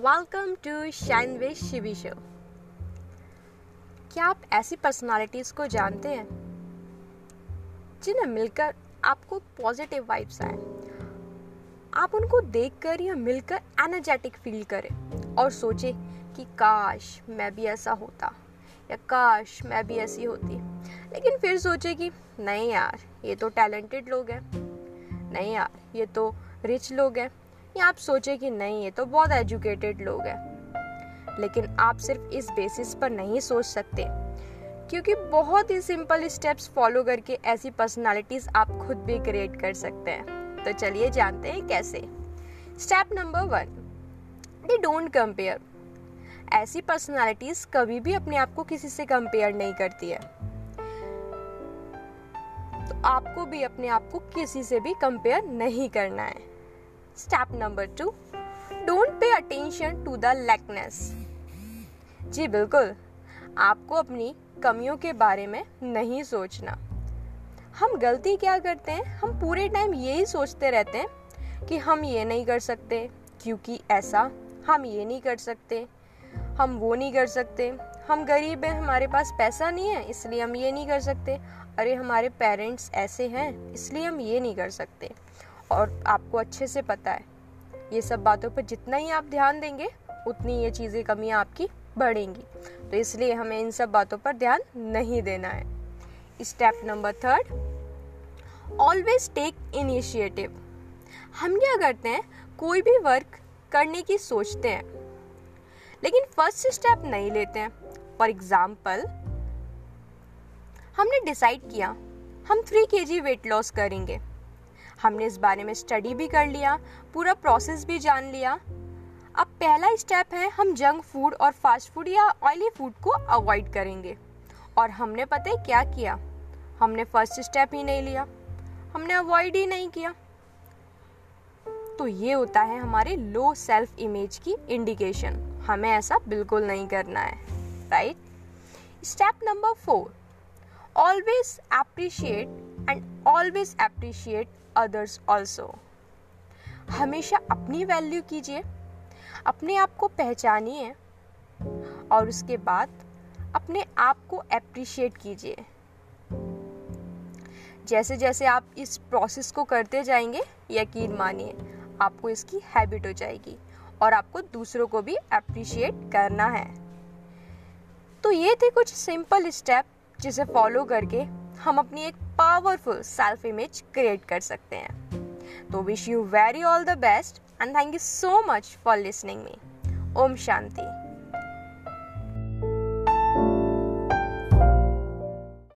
Welcome to shine with Shivi show क्या आप ऐसी पर्सनालिटीज़ को जानते हैं? जिन्हें मिलकर आपको पॉजिटिव वाइब्स आए? आप उनको देखकर या मिलकर एनर्जेटिक फील करें और सोचे कि काश मैं भी ऐसा होता या काश मैं भी ऐसी होती। लेकिन फिर सोचे कि नहीं यार, ये तो टैलेंटेड लोग हैं। नहीं यार, ये तो रिच लोग हैं। या आप सोचे कि नहीं, ये तो बहुत एजुकेटेड लोग हैं। लेकिन आप सिर्फ़ इस बेसिस पर नहीं सोच सकते, क्योंकि बहुत ही सिंपल स्टेप्स फॉलो करके ऐसी पर्सनालिटीज आप खुद भी क्रिएट कर सकते हैं। तो चलिए जानते हैं कैसे। स्टेप नंबर वन डी डोंट कंपेयर ऐसी पर्सनालिटीज कभी भी अपने आप को किसी से कंपेयर नहीं करती है। तो आपको भी, अपने आप को किसी से भी कंपेयर नहीं करना है। Step number two don't pay attention to the lackness जी बिल्कुल, आपको अपनी कमियों के बारे में नहीं सोचना। हम गलती क्या करते हैं? हम पूरे टाइम यही सोचते रहते हैं कि हम ये नहीं कर सकते, क्योंकि ऐसा हम ये नहीं कर सकते, हम वो नहीं कर सकते। हम गरीब हैं, हमारे पास पैसा नहीं है, इसलिए हम ये नहीं कर सकते। अरे, हमारे पेरेंट्स ऐसे हैं, इसलिए हम ये नहीं कर सकते। और आपको अच्छे से पता है। ये सब बातों पर जितना ही आप ध्यान देंगे, उतनी ये चीज़ें कमियाँ आपकी बढ़ेंगी। तो इसलिए हमें इन सब बातों पर ध्यान नहीं देना है। Step number third always take initiative हम क्या करते हैं, कोई भी वर्क करने की सोचते हैं, लेकिन फ़र्स्ट स्टेप नहीं लेते हैं। फॉर एग्ज़ाम्पल हमने डिसाइड किया, हम थ्री के जी वेट लॉस करेंगे। हमने इस बारे में स्टडी भी कर लिया, पूरा प्रोसेस भी जान लिया। अब पहला स्टेप है, हम जंक फ़ूड और फास्ट फ़ूड या ऑयली फ़ूड को अवॉइड करेंगे। और हमने पता है क्या किया? हमने फ़र्स्ट स्टेप ही नहीं लिया। हमने अवॉइड ही नहीं किया। तो ये होता है हमारे लो सेल्फ इमेज की इंडिकेशन हमें ऐसा बिल्कुल नहीं करना है right step number four always appreciate and always appreciate others also हमेशा अपनी वैल्यू कीजिए, अपने आप को पहचानिए और उसके बाद अपने आप को अप्रिशिएट कीजिए। जैसे जैसे आप इस प्रोसेस को करते जाएँगे, यकीन मानिए, आपको इसकी हैबिट हो जाएगी और आपको दूसरों को भी अप्रिशिएट करना है। तो ये थे कुछ सिंपल स्टेप जिसे फॉलो करके हम अपनी एक पावरफुल सेल्फ इमेज क्रिएट कर सकते हैं। तो wish you very all the best and thank you so much for listening me Om Shanti.